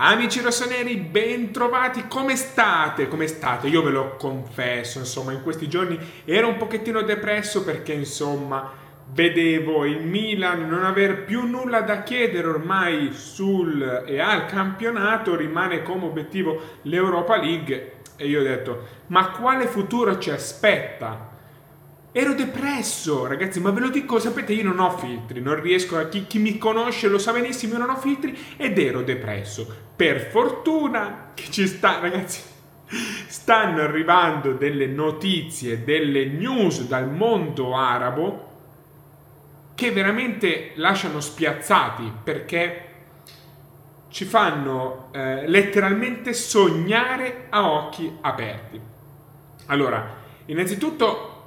Amici rossoneri, ben trovati, come state? Come state? Io ve lo confesso, insomma, in questi giorni ero un pochettino depresso perché, insomma, vedevo il Milan non aver più nulla da chiedere ormai sul e al campionato, rimane come obiettivo l'Europa League e io ho detto, ma quale futuro ci aspetta? Ero depresso, ragazzi, ma ve lo dico, sapete, io non ho filtri, non riesco a... Chi, chi, mi conosce lo sa benissimo, io non ho filtri ed ero depresso. Per fortuna che ci sta, ragazzi, stanno arrivando delle notizie, delle news dal mondo arabo che veramente lasciano spiazzati perché ci fanno eh, letteralmente sognare a occhi aperti. Allora, innanzitutto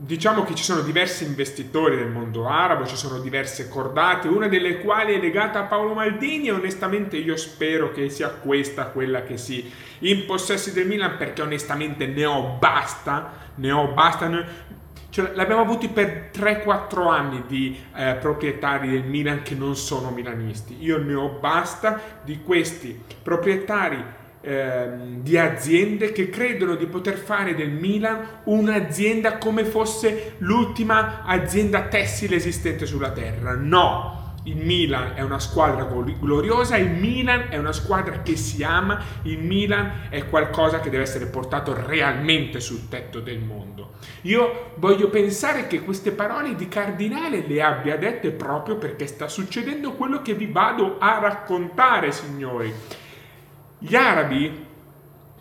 diciamo che ci sono diversi investitori del mondo arabo, ci sono diverse cordate, una delle quali è legata a Paolo Maldini e onestamente io spero che sia questa quella che si impossessi del Milan perché onestamente ne ho basta, ne ho basta. Cioè, l'abbiamo avuti per 3-4 anni di eh, proprietari del Milan che non sono milanisti. Io ne ho basta di questi proprietari Ehm, di aziende che credono di poter fare del Milan un'azienda come fosse l'ultima azienda tessile esistente sulla terra. No, il Milan è una squadra gloriosa, il Milan è una squadra che si ama, il Milan è qualcosa che deve essere portato realmente sul tetto del mondo. Io voglio pensare che queste parole di Cardinale le abbia dette proprio perché sta succedendo quello che vi vado a raccontare, signori. Gli arabi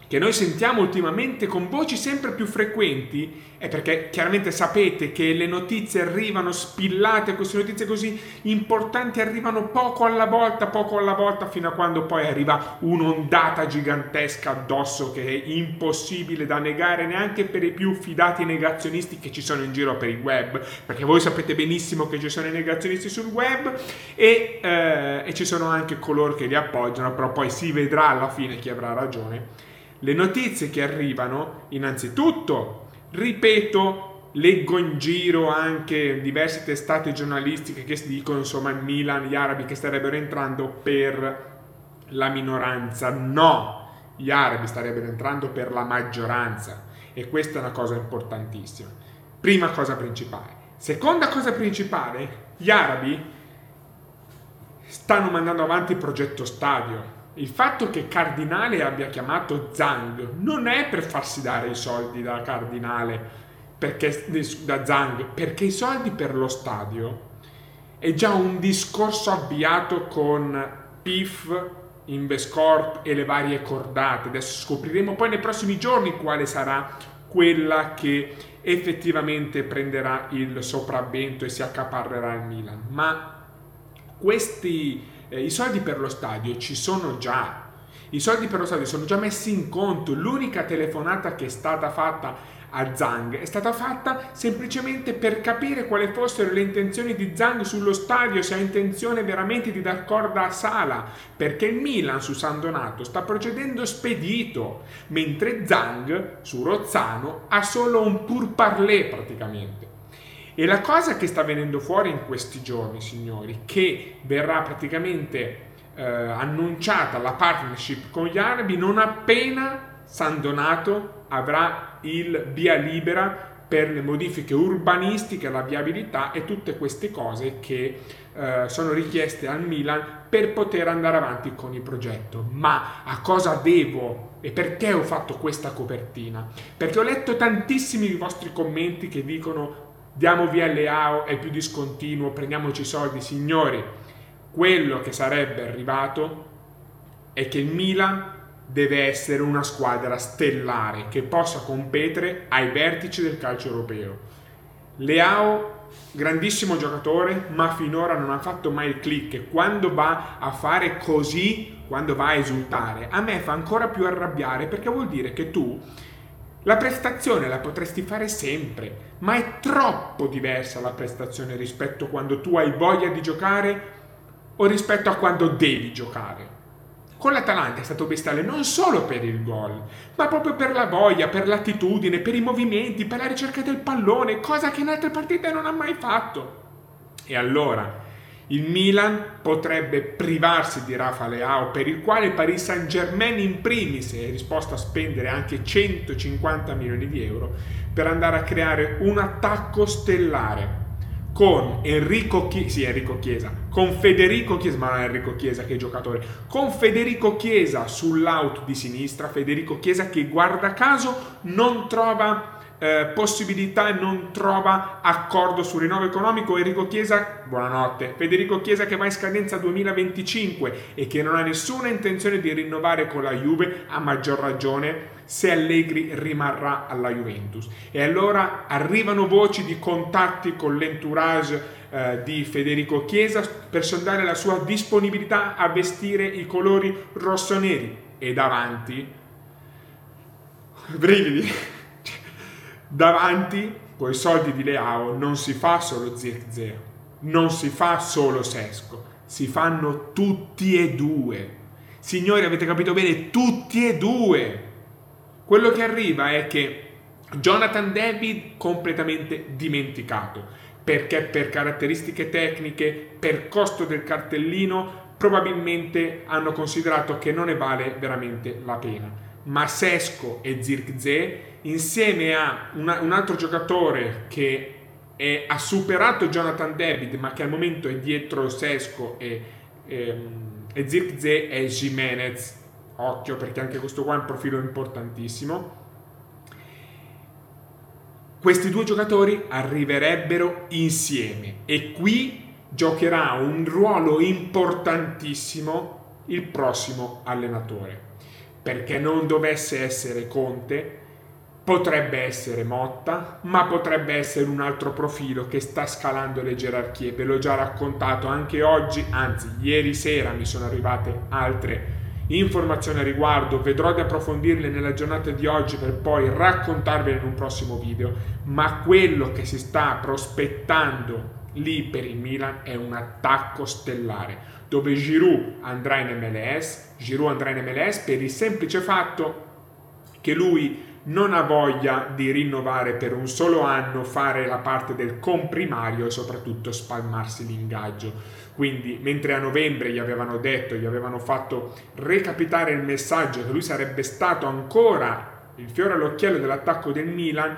che noi sentiamo ultimamente con voci sempre più frequenti è perché chiaramente sapete che le notizie arrivano spillate, queste notizie così importanti arrivano poco alla volta, poco alla volta, fino a quando poi arriva un'ondata gigantesca addosso che è impossibile da negare neanche per i più fidati negazionisti che ci sono in giro per il web, perché voi sapete benissimo che ci sono i negazionisti sul web e, eh, e ci sono anche coloro che li appoggiano, però poi si vedrà alla fine chi avrà ragione le notizie che arrivano, innanzitutto, ripeto, leggo in giro anche diverse testate giornalistiche che dicono insomma in Milan gli arabi che starebbero entrando per la minoranza. No, gli arabi starebbero entrando per la maggioranza e questa è una cosa importantissima. Prima cosa principale. Seconda cosa principale, gli arabi stanno mandando avanti il progetto stadio il fatto che Cardinale abbia chiamato Zhang non è per farsi dare i soldi da Cardinale, perché, da Zhang, perché i soldi per lo stadio è già un discorso avviato con PIF, Invescorp e le varie cordate. Adesso scopriremo poi nei prossimi giorni quale sarà quella che effettivamente prenderà il sopravvento e si accaparrerà il Milan. Ma questi eh, i soldi per lo stadio ci sono già. I soldi per lo stadio sono già messi in conto. L'unica telefonata che è stata fatta a Zhang è stata fatta semplicemente per capire quali fossero le intenzioni di Zhang sullo stadio, se ha intenzione veramente di dar corda a Sala, perché il Milan su San Donato sta procedendo spedito, mentre Zhang su Rozzano ha solo un pur parlé praticamente. E la cosa che sta venendo fuori in questi giorni, signori, che verrà praticamente eh, annunciata la partnership con gli arabi non appena San Donato avrà il via libera per le modifiche urbanistiche, la viabilità e tutte queste cose che eh, sono richieste al Milan per poter andare avanti con il progetto. Ma a cosa devo e perché ho fatto questa copertina? Perché ho letto tantissimi vostri commenti che dicono diamo via Leao, è più discontinuo, prendiamoci i soldi, signori. Quello che sarebbe arrivato è che il Milan deve essere una squadra stellare che possa competere ai vertici del calcio europeo. Leao, grandissimo giocatore, ma finora non ha fatto mai il click quando va a fare così, quando va a esultare, a me fa ancora più arrabbiare perché vuol dire che tu la prestazione la potresti fare sempre, ma è troppo diversa la prestazione rispetto a quando tu hai voglia di giocare o rispetto a quando devi giocare. Con l'Atalanta è stato bestiale non solo per il gol, ma proprio per la voglia, per l'attitudine, per i movimenti, per la ricerca del pallone, cosa che in altre partite non ha mai fatto. E allora, Il Milan potrebbe privarsi di Rafa Leao, per il quale Paris Saint Germain in primis è disposto a spendere anche 150 milioni di euro per andare a creare un attacco stellare con Enrico Chiesa, sì, Enrico Chiesa, con Federico Chiesa, ma non Enrico Chiesa che è giocatore, con Federico Chiesa sull'out di sinistra, Federico Chiesa che guarda caso non trova eh, possibilità e non trova accordo sul rinnovo economico. Enrico Chiesa, buonanotte. Federico Chiesa che va in scadenza 2025 e che non ha nessuna intenzione di rinnovare con la Juve, a maggior ragione se Allegri rimarrà alla Juventus. E allora arrivano voci di contatti con l'entourage eh, di Federico Chiesa per sondare la sua disponibilità a vestire i colori rossoneri e davanti brividi davanti con i soldi di Leao non si fa solo Zirkzee, non si fa solo Sesco, si fanno tutti e due. Signori, avete capito bene? Tutti e due. Quello che arriva è che Jonathan David completamente dimenticato, perché per caratteristiche tecniche, per costo del cartellino, probabilmente hanno considerato che non ne vale veramente la pena ma Sesco e Zirkzee insieme a una, un altro giocatore che è, ha superato Jonathan David ma che al momento è dietro Sesco e, e, e Zirkzee è Jimenez occhio perché anche questo qua è un profilo importantissimo. Questi due giocatori arriverebbero insieme e qui giocherà un ruolo importantissimo il prossimo allenatore perché non dovesse essere Conte, potrebbe essere Motta, ma potrebbe essere un altro profilo che sta scalando le gerarchie. Ve l'ho già raccontato anche oggi, anzi ieri sera mi sono arrivate altre informazioni a riguardo, vedrò di approfondirle nella giornata di oggi per poi raccontarvele in un prossimo video, ma quello che si sta prospettando lì per il Milan è un attacco stellare dove Giroud andrà in MLS, Giroud andrà in MLS per il semplice fatto che lui non ha voglia di rinnovare per un solo anno, fare la parte del comprimario e soprattutto spalmarsi l'ingaggio. Quindi, mentre a novembre gli avevano detto, gli avevano fatto recapitare il messaggio che lui sarebbe stato ancora il fiore all'occhiello dell'attacco del Milan,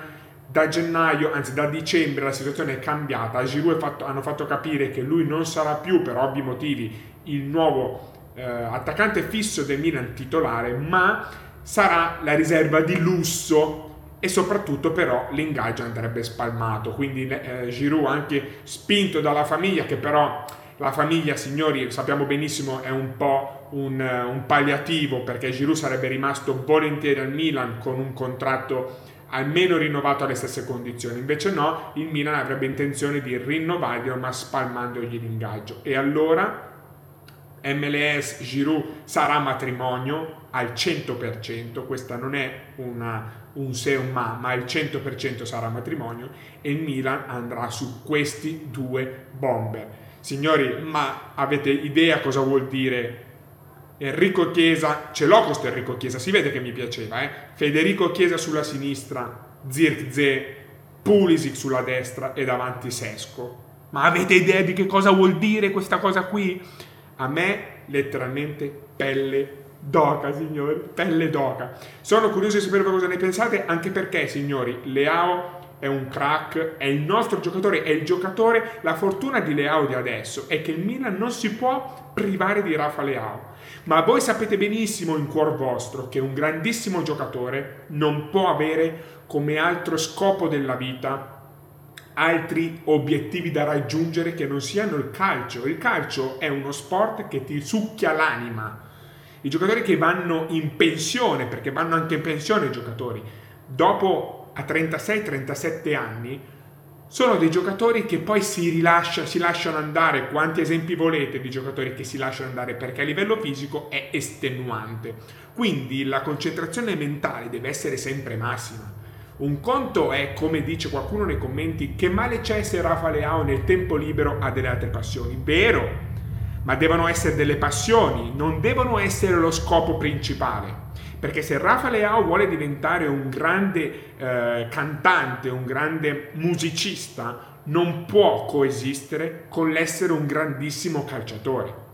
da gennaio, anzi da dicembre la situazione è cambiata, a Giroud fatto, hanno fatto capire che lui non sarà più per ovvi motivi il nuovo eh, attaccante fisso del Milan titolare, ma sarà la riserva di lusso e soprattutto però l'ingaggio andrebbe spalmato, quindi eh, Giroud anche spinto dalla famiglia che però la famiglia, signori, sappiamo benissimo è un po' un, un palliativo perché Giroud sarebbe rimasto volentieri al Milan con un contratto almeno rinnovato alle stesse condizioni. Invece no, il Milan avrebbe intenzione di rinnovarglielo ma spalmandogli l'ingaggio. E allora MLS Giroud sarà matrimonio al 100%, questa non è una, un se o un ma, ma al 100% sarà matrimonio e il Milan andrà su questi due bomber. Signori, ma avete idea cosa vuol dire Enrico Chiesa, ce l'ho questo Enrico Chiesa, si vede che mi piaceva, eh? Federico Chiesa sulla sinistra, Zirkzee, Pulisic sulla destra e davanti Sesco. Ma avete idea di che cosa vuol dire questa cosa qui? A me letteralmente pelle d'oca, signori, pelle d'oca. Sono curioso di sapere cosa ne pensate, anche perché, signori, Leao è un crack, è il nostro giocatore, è il giocatore. La fortuna di Leao di adesso è che il Milan non si può privare di Rafa Leao. Ma voi sapete benissimo in cuor vostro che un grandissimo giocatore non può avere come altro scopo della vita altri obiettivi da raggiungere che non siano il calcio. Il calcio è uno sport che ti succhia l'anima. I giocatori che vanno in pensione, perché vanno anche in pensione i giocatori, dopo a 36-37 anni, sono dei giocatori che poi si rilasciano, si lasciano andare. Quanti esempi volete di giocatori che si lasciano andare? Perché a livello fisico è estenuante. Quindi la concentrazione mentale deve essere sempre massima. Un conto è, come dice qualcuno nei commenti, che male c'è se Rafa Leao nel tempo libero ha delle altre passioni. Vero, ma devono essere delle passioni, non devono essere lo scopo principale. Perché se Rafa Leao vuole diventare un grande eh, cantante, un grande musicista, non può coesistere con l'essere un grandissimo calciatore.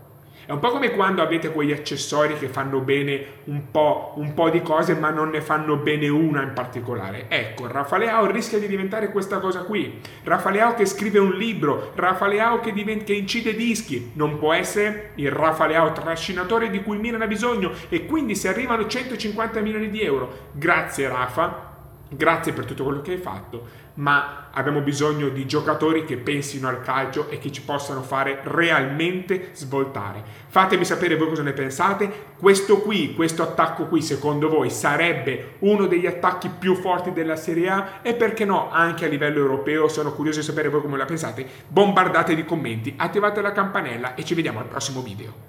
È un po' come quando avete quegli accessori che fanno bene un po', un po', di cose ma non ne fanno bene una in particolare. Ecco, Rafaleao rischia di diventare questa cosa qui. Rafaleao che scrive un libro, Rafaleao che, diventa, che incide dischi, non può essere il Rafaleao trascinatore di cui il Milan ha bisogno e quindi se arrivano 150 milioni di euro, grazie Rafa, grazie per tutto quello che hai fatto, ma abbiamo bisogno di giocatori che pensino al calcio e che ci possano fare realmente svoltare. Fatemi sapere voi cosa ne pensate. Questo qui, questo attacco qui, secondo voi sarebbe uno degli attacchi più forti della Serie A e perché no, anche a livello europeo? Sono curioso di sapere voi come la pensate. Bombardate di commenti, attivate la campanella e ci vediamo al prossimo video.